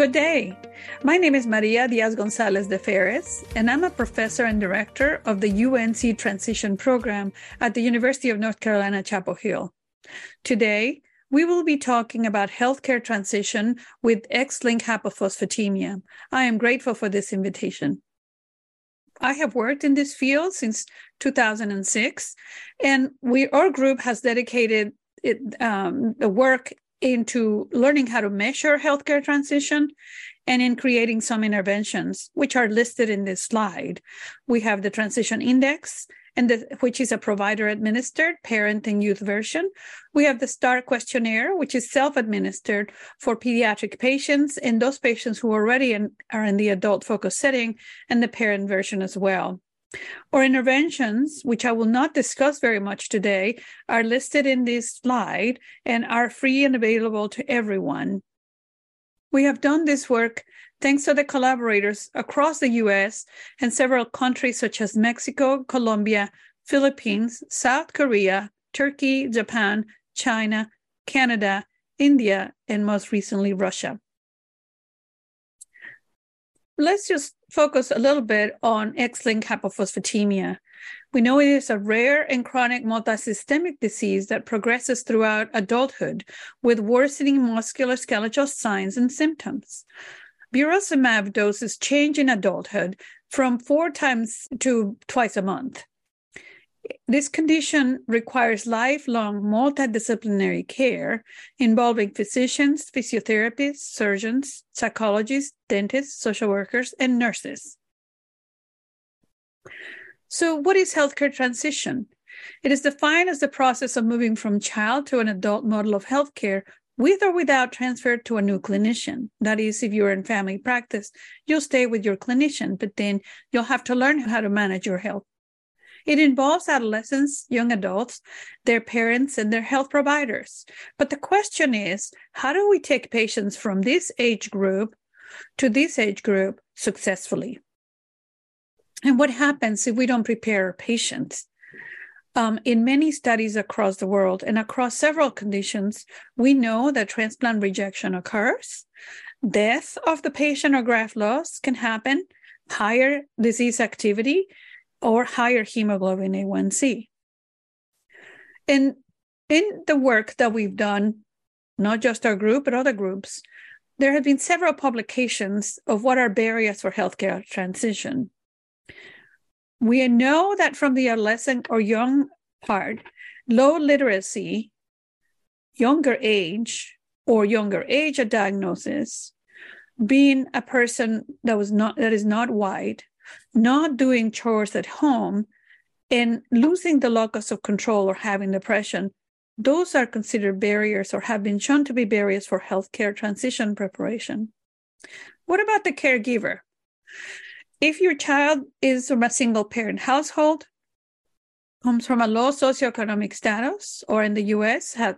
Good day. My name is Maria Diaz Gonzalez de Ferris, and I'm a professor and director of the UNC Transition Program at the University of North Carolina, Chapel Hill. Today, we will be talking about healthcare transition with X-linked hypophosphatemia. I am grateful for this invitation. I have worked in this field since 2006, and we our group has dedicated it, um, the work into learning how to measure healthcare transition and in creating some interventions, which are listed in this slide. We have the transition index, and the, which is a provider administered parent and youth version. We have the STAR questionnaire, which is self administered for pediatric patients and those patients who already in, are in the adult focus setting, and the parent version as well. Our interventions, which I will not discuss very much today, are listed in this slide and are free and available to everyone. We have done this work thanks to the collaborators across the US and several countries such as Mexico, Colombia, Philippines, South Korea, Turkey, Japan, China, Canada, India, and most recently, Russia let's just focus a little bit on X-linked hypophosphatemia. We know it is a rare and chronic multisystemic disease that progresses throughout adulthood with worsening musculoskeletal signs and symptoms. Burosumab doses change in adulthood from four times to twice a month. This condition requires lifelong multidisciplinary care involving physicians, physiotherapists, surgeons, psychologists, dentists, social workers, and nurses. So, what is healthcare transition? It is defined as the process of moving from child to an adult model of healthcare with or without transfer to a new clinician. That is, if you're in family practice, you'll stay with your clinician, but then you'll have to learn how to manage your health it involves adolescents, young adults, their parents, and their health providers. But the question is how do we take patients from this age group to this age group successfully? And what happens if we don't prepare patients? Um, in many studies across the world and across several conditions, we know that transplant rejection occurs, death of the patient or graft loss can happen, higher disease activity, or higher hemoglobin A1C. And in the work that we've done, not just our group, but other groups, there have been several publications of what are barriers for healthcare transition. We know that from the adolescent or young part, low literacy, younger age, or younger age of diagnosis, being a person that was not that is not white, not doing chores at home, and losing the locus of control or having depression, those are considered barriers or have been shown to be barriers for healthcare transition preparation. What about the caregiver? If your child is from a single parent household, comes from a low socioeconomic status, or in the US, have,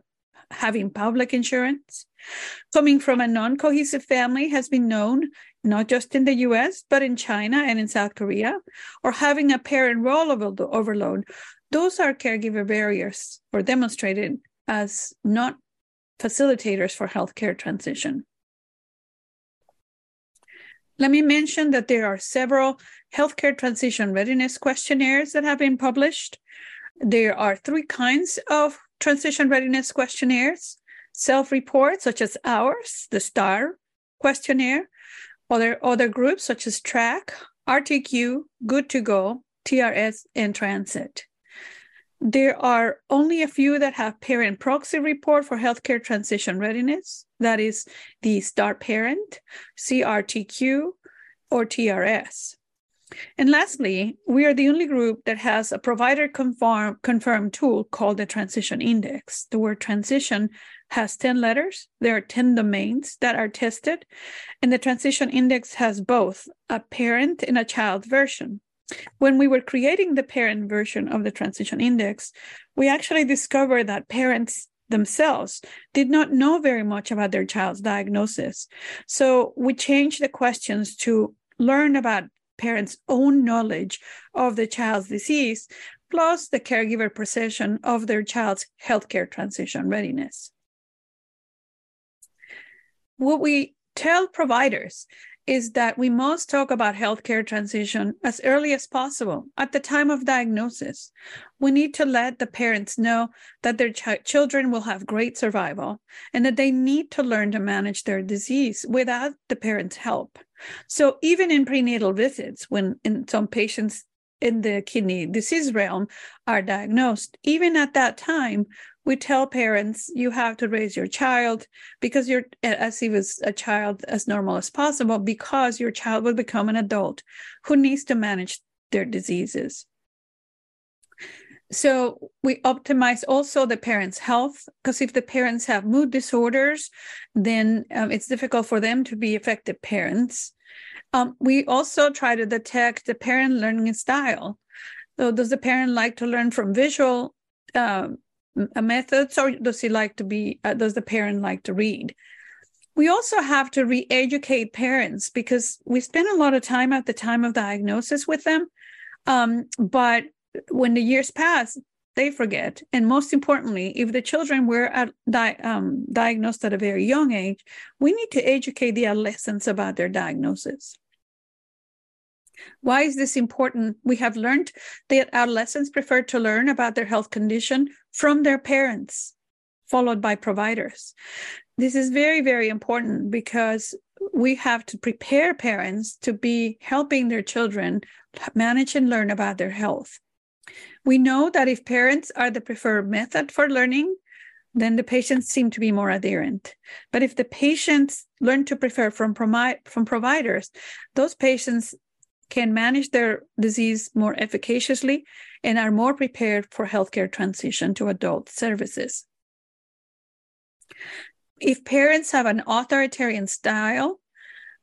having public insurance, coming from a non cohesive family has been known not just in the US, but in China and in South Korea, or having a parent role overload, those are caregiver barriers or demonstrated as not facilitators for healthcare transition. Let me mention that there are several healthcare transition readiness questionnaires that have been published. There are three kinds of transition readiness questionnaires self reports, such as ours, the STAR questionnaire, other, other groups such as TRAQ, RTQ, Good to Go, TRS, and Transit. There are only a few that have parent proxy report for healthcare transition readiness. That is the STAR parent, CRTQ, or TRS. And lastly, we are the only group that has a provider confirm, confirmed tool called the Transition Index. The word transition has 10 letters. There are 10 domains that are tested. And the transition index has both a parent and a child version. When we were creating the parent version of the transition index, we actually discovered that parents themselves did not know very much about their child's diagnosis. So we changed the questions to learn about parents' own knowledge of the child's disease, plus the caregiver perception of their child's healthcare transition readiness. What we tell providers is that we must talk about healthcare transition as early as possible at the time of diagnosis. We need to let the parents know that their ch- children will have great survival and that they need to learn to manage their disease without the parents' help. So, even in prenatal visits, when in some patients in the kidney disease realm are diagnosed, even at that time, we tell parents you have to raise your child because you're as he was a child as normal as possible because your child will become an adult who needs to manage their diseases. So we optimize also the parents health because if the parents have mood disorders then um, it's difficult for them to be effective parents. Um, we also try to detect the parent learning style. So does the parent like to learn from visual um, methods or does he like to be uh, does the parent like to read? We also have to re-educate parents because we spend a lot of time at the time of diagnosis with them um, but when the years pass they forget. And most importantly if the children were at, di- um, diagnosed at a very young age we need to educate the adolescents about their diagnosis why is this important? We have learned that adolescents prefer to learn about their health condition from their parents, followed by providers. This is very, very important because we have to prepare parents to be helping their children manage and learn about their health. We know that if parents are the preferred method for learning, then the patients seem to be more adherent. But if the patients learn to prefer from, from providers, those patients can manage their disease more efficaciously and are more prepared for healthcare transition to adult services. If parents have an authoritarian style,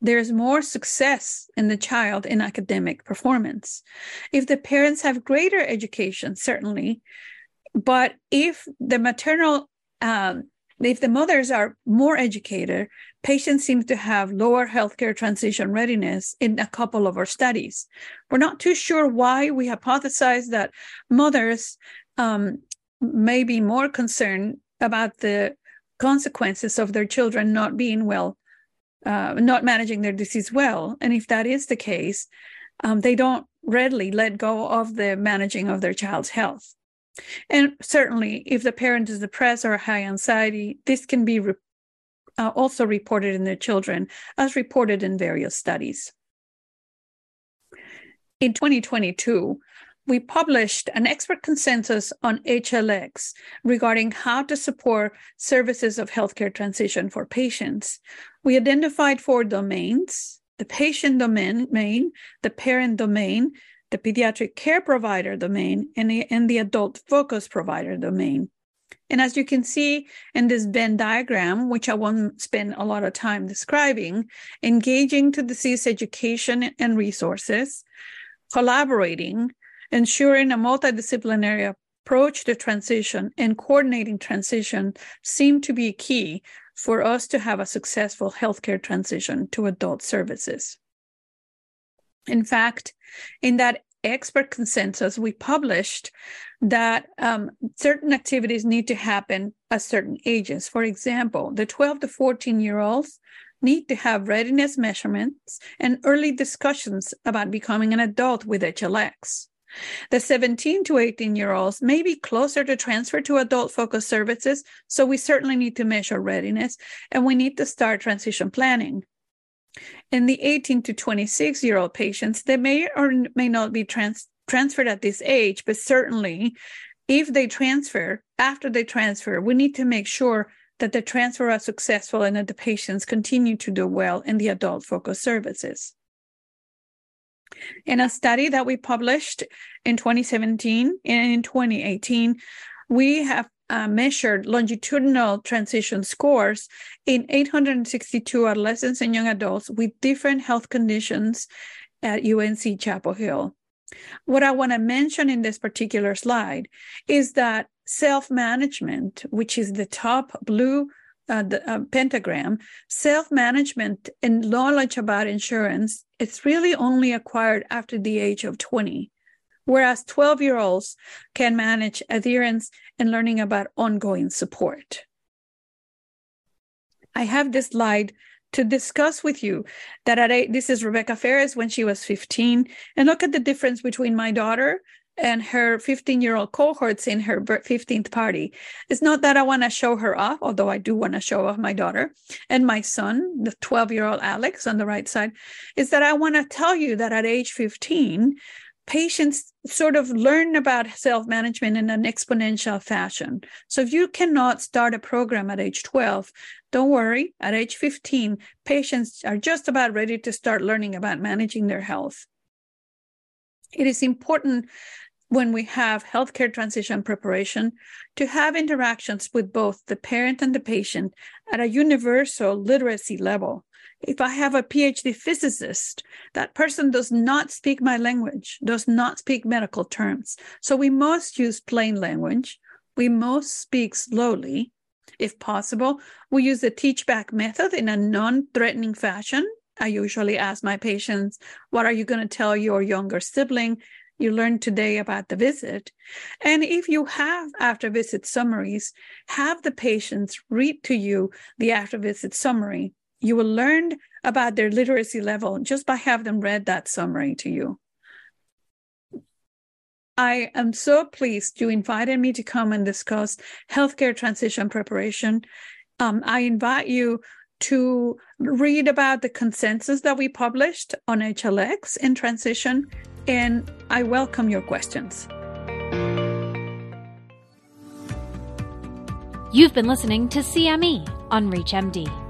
there's more success in the child in academic performance. If the parents have greater education, certainly, but if the maternal um, if the mothers are more educated, patients seem to have lower healthcare transition readiness in a couple of our studies. We're not too sure why. We hypothesize that mothers um, may be more concerned about the consequences of their children not being well, uh, not managing their disease well. And if that is the case, um, they don't readily let go of the managing of their child's health. And certainly, if the parent is depressed or high anxiety, this can be re- uh, also reported in their children, as reported in various studies. In 2022, we published an expert consensus on HLX regarding how to support services of healthcare transition for patients. We identified four domains the patient domain, the parent domain, the pediatric care provider domain, and the, and the adult focus provider domain. And as you can see in this Venn diagram, which I won't spend a lot of time describing, engaging to disease education and resources, collaborating, ensuring a multidisciplinary approach to transition, and coordinating transition seem to be key for us to have a successful healthcare transition to adult services. In fact, in that expert consensus, we published that um, certain activities need to happen at certain ages. For example, the 12 to 14 year olds need to have readiness measurements and early discussions about becoming an adult with HLX. The 17 to 18 year olds may be closer to transfer to adult focused services, so we certainly need to measure readiness and we need to start transition planning. In the 18 to 26 year old patients, they may or may not be trans- transferred at this age, but certainly if they transfer, after they transfer, we need to make sure that the transfer are successful and that the patients continue to do well in the adult focused services. In a study that we published in 2017 and in 2018, we have uh, measured longitudinal transition scores in 862 adolescents and young adults with different health conditions at UNC Chapel Hill. What I want to mention in this particular slide is that self management, which is the top blue uh, the uh, pentagram, self management and knowledge about insurance, it's really only acquired after the age of 20. Whereas 12 year olds can manage adherence and learning about ongoing support. I have this slide to discuss with you that at eight, this is Rebecca Ferris when she was 15. And look at the difference between my daughter and her 15 year old cohorts in her 15th party. It's not that I want to show her off, although I do want to show off my daughter and my son, the 12 year old Alex on the right side, is that I want to tell you that at age 15, patients sort of learn about self management in an exponential fashion. So if you cannot start a program at age 12, don't worry. At age 15, patients are just about ready to start learning about managing their health. It is important when we have healthcare transition preparation to have interactions with both the parent and the patient at a universal literacy level. If I have a PhD physicist, that person does not speak my language, does not speak medical terms. So we must use plain language. We must speak slowly. If possible, we use the teach back method in a non threatening fashion. I usually ask my patients, What are you going to tell your younger sibling? You learned today about the visit. And if you have after visit summaries, have the patients read to you the after visit summary you will learn about their literacy level just by having them read that summary to you. I am so pleased you invited me to come and discuss healthcare transition preparation. Um, I invite you to read about the consensus that we published on HLX in transition, and I welcome your questions. You've been listening to CME on ReachMD.